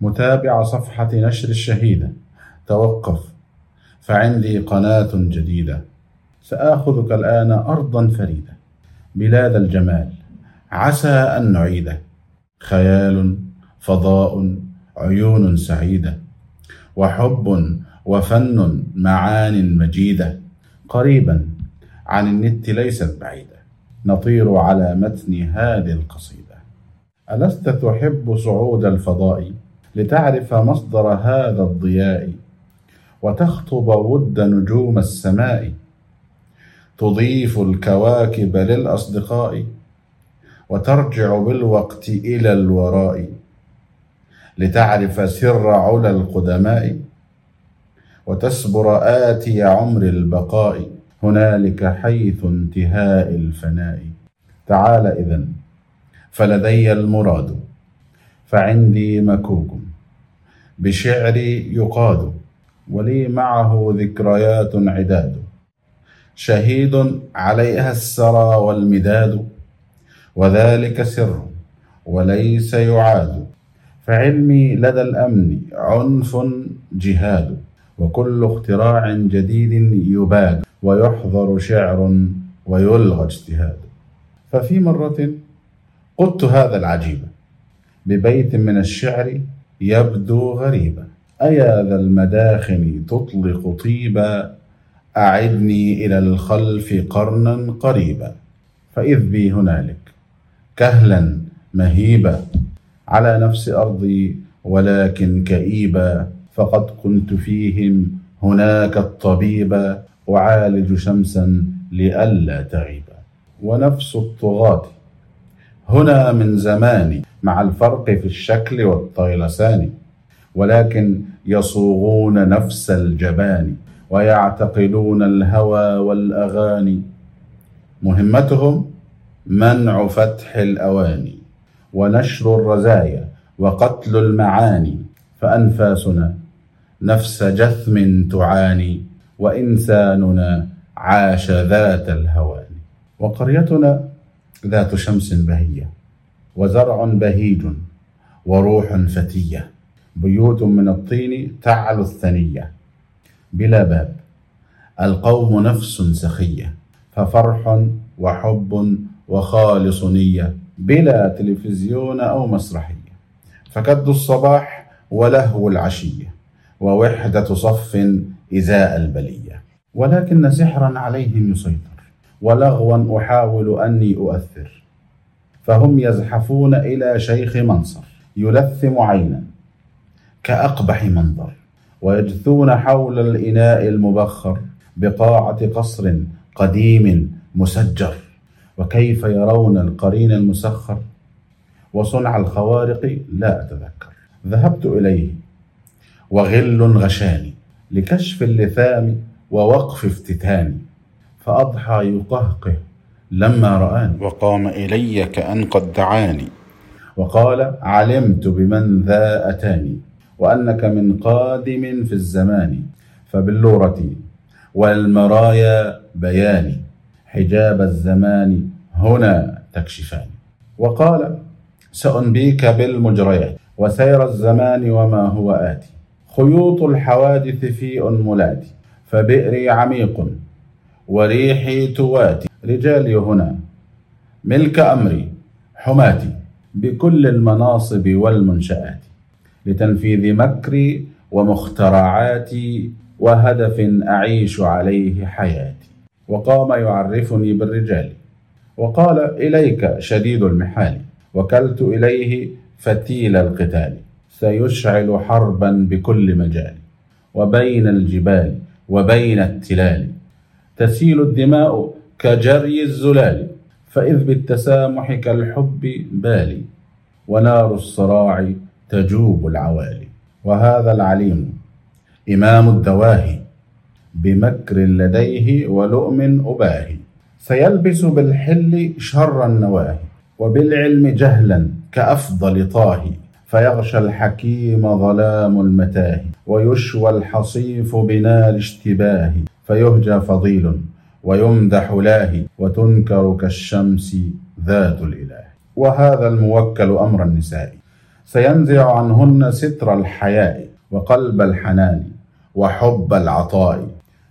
متابع صفحة نشر الشهيدة توقف. فعندي قناة جديدة. سآخذك الآن أرضا فريدة. بلاد الجمال. عسى أن نعيده. خيال فضاء عيون سعيدة. وحب وفن معان مجيدة. قريبا. عن النت ليست بعيدة. نطير على متن هذه القصيدة. ألست تحب صعود الفضاء؟ لتعرف مصدر هذا الضياء وتخطب ود نجوم السماء. تضيف الكواكب للأصدقاء وترجع بالوقت إلى الوراء. لتعرف سر علا القدماء وتسبر آتي عمر البقاء. هنالك حيث انتهاء الفناء. تعال إذن فلدي المراد فعندي مكوك بشعري يقاد ولي معه ذكريات عداد. شهيد عليها السرى والمداد وذلك سر وليس يعاد. فعلمي لدى الأمن عنف جهاد وكل اختراع جديد يباد ويحضر شعر ويلغى اجتهاد. ففي مرة قدت هذا العجيب ببيت من الشعر يبدو غريبا. أيا ذا المداخن تطلق طيبا أعدني إلى الخلف قرنا قريبا. فإذ بي هنالك كهلا مهيبا على نفس أرضي ولكن كئيبا. فقد كنت فيهم هناك الطبيبا أعالج شمسا لئلا تغيبا. ونفس الطغاة هنا من زمان مع الفرق في الشكل والطيلسان. ولكن يصوغون نفس الجبان ويعتقدون الهوى والأغاني. مهمتهم منع فتح الأواني ونشر الرزايا وقتل المعاني. فأنفاسنا نفس جثم تعاني وإنساننا عاش ذات الهوان. وقريتنا ذات شمس بهية وزرع بهيج وروح فتية. بيوت من الطين تعلو الثنية. بلا باب القوم نفس سخية. ففرح وحب وخالص نية. بلا تلفزيون أو مسرحية. فكد الصباح ولهو العشية. ووحدة صف إزاء البلية. ولكن سحرا عليهم يسيطر ولغوا أحاول أني أؤثر. فهم يزحفون إلى شيخ منصر يلثم عينا كأقبح منظر ويجثون حول الإناء المبخر بقاعة قصر قديم مسجر. وكيف يرون القرين المسخر؟ وصنع الخوارق لا أتذكر. ذهبت إليه وغل غشاني لكشف اللثام ووقف افتتاني. فأضحى يقهقه لما رآني. وقام إلي كأن قد دعاني. وقال علمت بمن ذا أتاني وأنك من قادم في الزمان فباللورة والمرايا بياني حجاب الزمان هنا تكشفان. وقال سأنبيك بالمجريات وسير الزمان وما هو آتي خيوط الحوادث في أنملاتي فبئري عميق وريحي تواتي. رجالي هنا ملك أمري حماتي بكل المناصب والمنشآت لتنفيذ مكري ومخترعاتي وهدف أعيش عليه حياتي. وقام يعرفني بالرجال. وقال إليك شديد المحال. وكلت إليه فتيل القتال. سيشعل حربا بكل مجال. وبين الجبال وبين التلال. تسيل الدماء كجري الزلال فإذ بالتسامح كالحب بالي ونار الصراع تجوب العوالي. وهذا العليم إمام الدواهي بمكر لديه ولؤم أباهي. سيلبس بالحل شر النواهي وبالعلم جهلا كأفضل طاهي. فيغشى الحكيم ظلام المتاهي ويشوى الحصيف بنار اشتباه فيهجى فضيل ويمدح لاهي وتنكر كالشمس ذات الإله. وهذا الموكل أمر النساء. سينزع عنهن ستر الحياء وقلب الحنان وحب العطاء.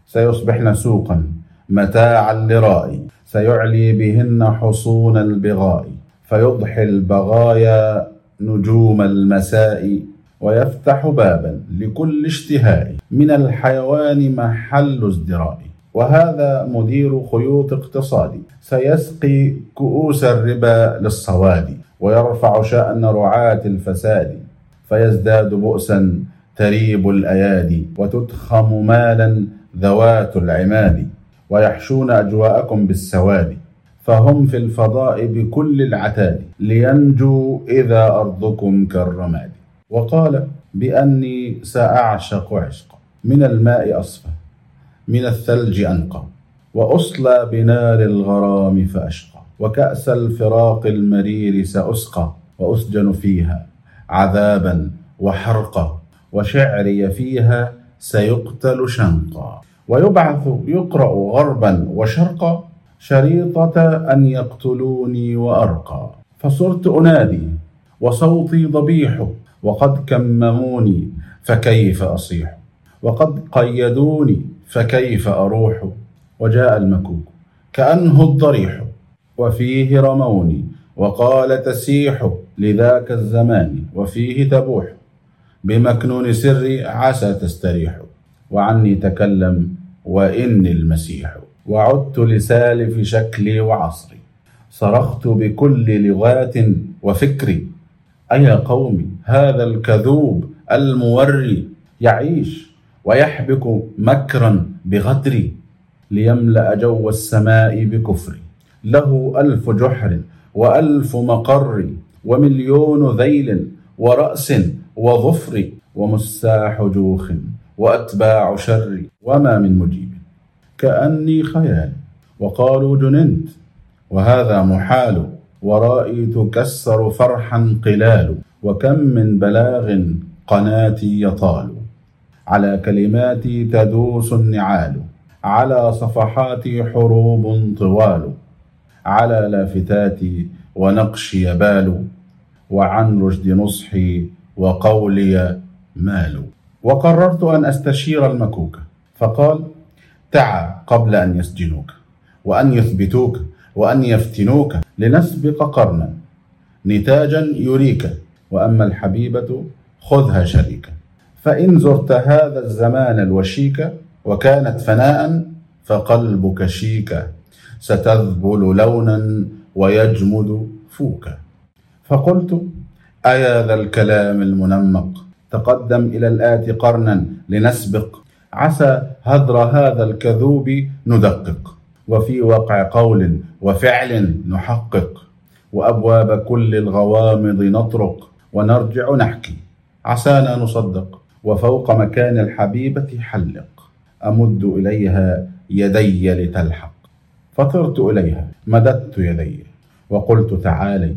سيصبحن سوقا متاعا لرائي سيعلي بهن حصون البغاء. فيضحي البغايا نجوم المساء. ويفتح بابا لكل اشتهاء. من الحيوان محل ازدراء. وهذا مدير خيوط اقتصادي سيسقي كؤوس الربا للصواد ويرفع شأن رعاة الفساد. فيزداد بؤسا تريب الأيادي وتتخم مالا ذوات العماد. ويحشون أجواءكم بالسواد. فهم في الفضاء بكل العتاد. لينجوا إذا أرضكم كالرماد. وقال بأني سأعشق عشقا من الماء أصفى من الثلج أنقى وأصلى بنار الغرام فأشقى. وكأس الفراق المرير سأسقى وأسجن فيها عذابا وحرقا. وشعري فيها سيقتل شنقا. ويبعث يقرأ غربا وشرقا شريطة أن يقتلوني وأرقى. فصرت أنادي وصوتي ضبيح وقد كمموني فكيف أصيح؟ وقد قيدوني فكيف أروح؟ وجاء المكوك كأنه الضريح وفيه رموني وقال تسيح لذاك الزمان وفيه تبوح بمكنون سري عسى تستريح وعني تكلم وإني المسيح وعدت لسالف شكلي وعصري صرخت بكل لغات وفكري أيا قومي هذا الكذوب الموري يعيش ويحبك مكرا بغدري ليملأ جو السماء بكفري له ألف جحر وألف مقر ومليون ذيل ورأس وظفر ومساح جوخ وأتباع شر وما من مجيب. كأني خيال وقالوا جننت وهذا محال ورائي تكسر فرحا قلال وكم من بلاغ قناتي يطال. على كلماتي تدوس النعال على صفحاتي حروب طوال. على لافتاتي ونقش يبال وعن رشد نصحي وقولي مال. وقررت أن أستشير المكوك فقال تعا قبل أن يسجنوك وأن يثبتوك وأن يفتنوك. لنسبق قرنا. نتاجا يريك وأما الحبيبة خذها شريكا فإن زرت هذا الزمان الوشيك وكانت فناء فقلبك شيكا ستذبل لونا ويجمد فوكا فقلت أيا ذا الكلام المنمق؟ تقدم إلى الآت قرنا لنسبق. عسى هدر هذا الكذوب ندقق. وفي وقع قول وفعل نحقق. وأبواب كل الغوامض نطرق ونرجع نحكي. عسانا نصدق وفوق مكان الحبيبة حلق. أمد إليها يدي لتلحق. فطرت إليها مددت يدي وقلت تعالي.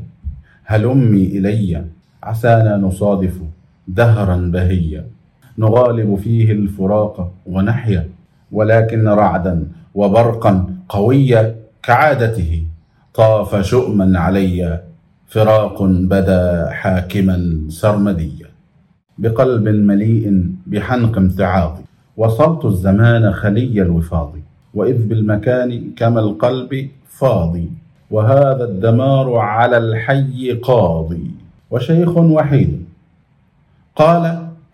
هلمي إلي؟ عسانا نصادف دهرا بهيا. نغالب فيه الفراق ونحيا. ولكن رعدا وبرقا قويا كعادته. طاف شؤما علي فراق بدا حاكما سرمديا. بقلب مليء بحنق امتعاض وصلت الزمان خلي الوفاض. وإذ بالمكان كما القلب فاضي وهذا الدمار على الحي قاضي. وشيخ وحيد. قال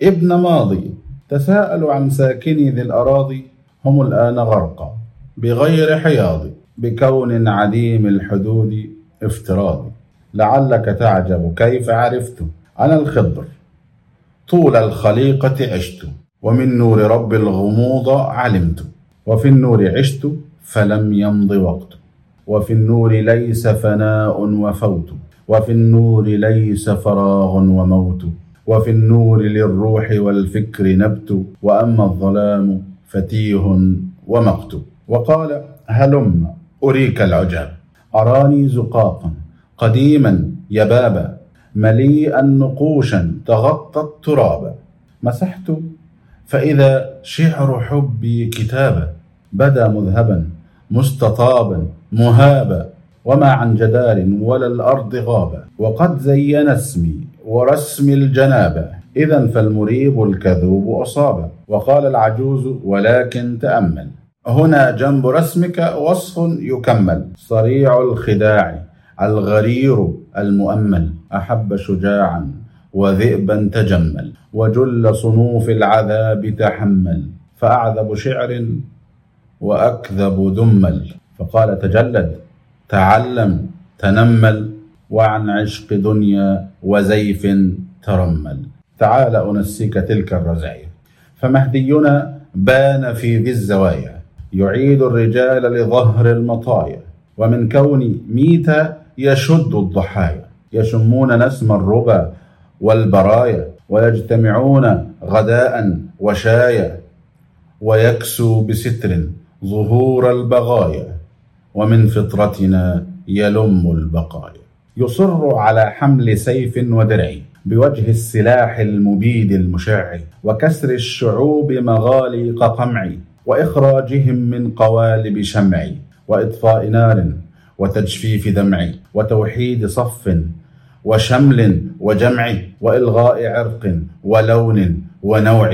ابن ماضي تساءل عن ساكني ذي الأراضي. هم الآن غرقى بغير حياض بكون عديم الحدود افتراضي لعلك تعجب كيف عرفت؟ أنا الخضر طول الخليقة عشت. ومن نور رب الغموض علمت. وفي النور عشت فلم يمض وقت. وفي النور ليس فناء وفوت. وفي النور ليس فراغ وموت. وفي النور للروح والفكر نبت. وأما الظلام فتيه ومقت. وقال هلم أريك العجاب أراني زقاقا قديما يبابا مليئا نقوشا تغطى التراب. مسحت فإذا شعر حبي كتابا بدا مذهبا مستطابا مهابا. وما عن جدار ولا الأرض غابا. وقد زين اسمي ورسم الجنابة إذا فالمريب الكذوب أصاب وقال العجوز ولكن تأمل. هنا جنب رسمك وصف يكمل. صريع الخداع الغرير المؤمل أحب شجاعا وذئبا تجمل وجل صنوف العذاب تحمل فأعذب شعر وأكذب دمل. فقال تجلد تعلم تنمل وعن عشق دنيا وزيف ترمل. تعال أنسيك تلك الرزعية. فمهدينا بان في ذي الزوايا. يعيد الرجال لظهر المطايا ومن كون ميتا يشد الضحايا. يشمون نسم الربا والبرايا ويجتمعون غداء وشايا ويكسو بستر ظهور البغايا ومن فطرتنا يلم البقايا. يصر على حمل سيف ودرع بوجه السلاح المبيد المشع وكسر الشعوب مغاليق قمع وإخراجهم من قوالب شمع وإطفاء نار وتجفيف دمع وتوحيد صف وشمل وجمع وإلغاء عرق ولون ونوع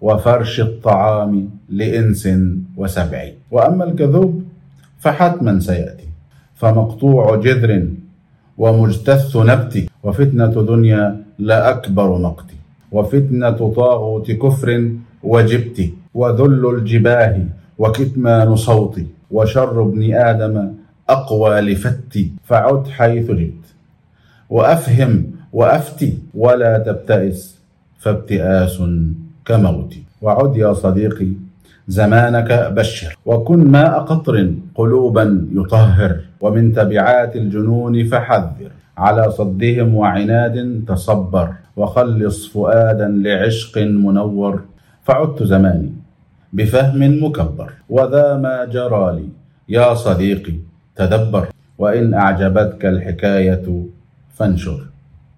وفرش الطعام لإنس وسبع وأما الكذوب فحتما سيأتي فمقطوع جذر ومجتث نبت وفتنة دنيا لأكبر مقت وفتنة طاغوت كفر وجبت وذل الجباه وكتمان صوت وشر ابن آدم أقوى لفتي فعد حيث جئت. وأفهم وأفتي ولا تبتئس فابتئاس كموت وعد يا صديقي زمانك بشر. وكن ماء قطر قلوبا يطهر. ومن تبعات الجنون فحذر. على صدهم وعناد تصبر. وخلص فؤادا لعشق منور. فعدت زماني. بفهم مكبر. وذا ما جرى لي يا صديقي تدبر. وإن أعجبتك الحكاية فانشر.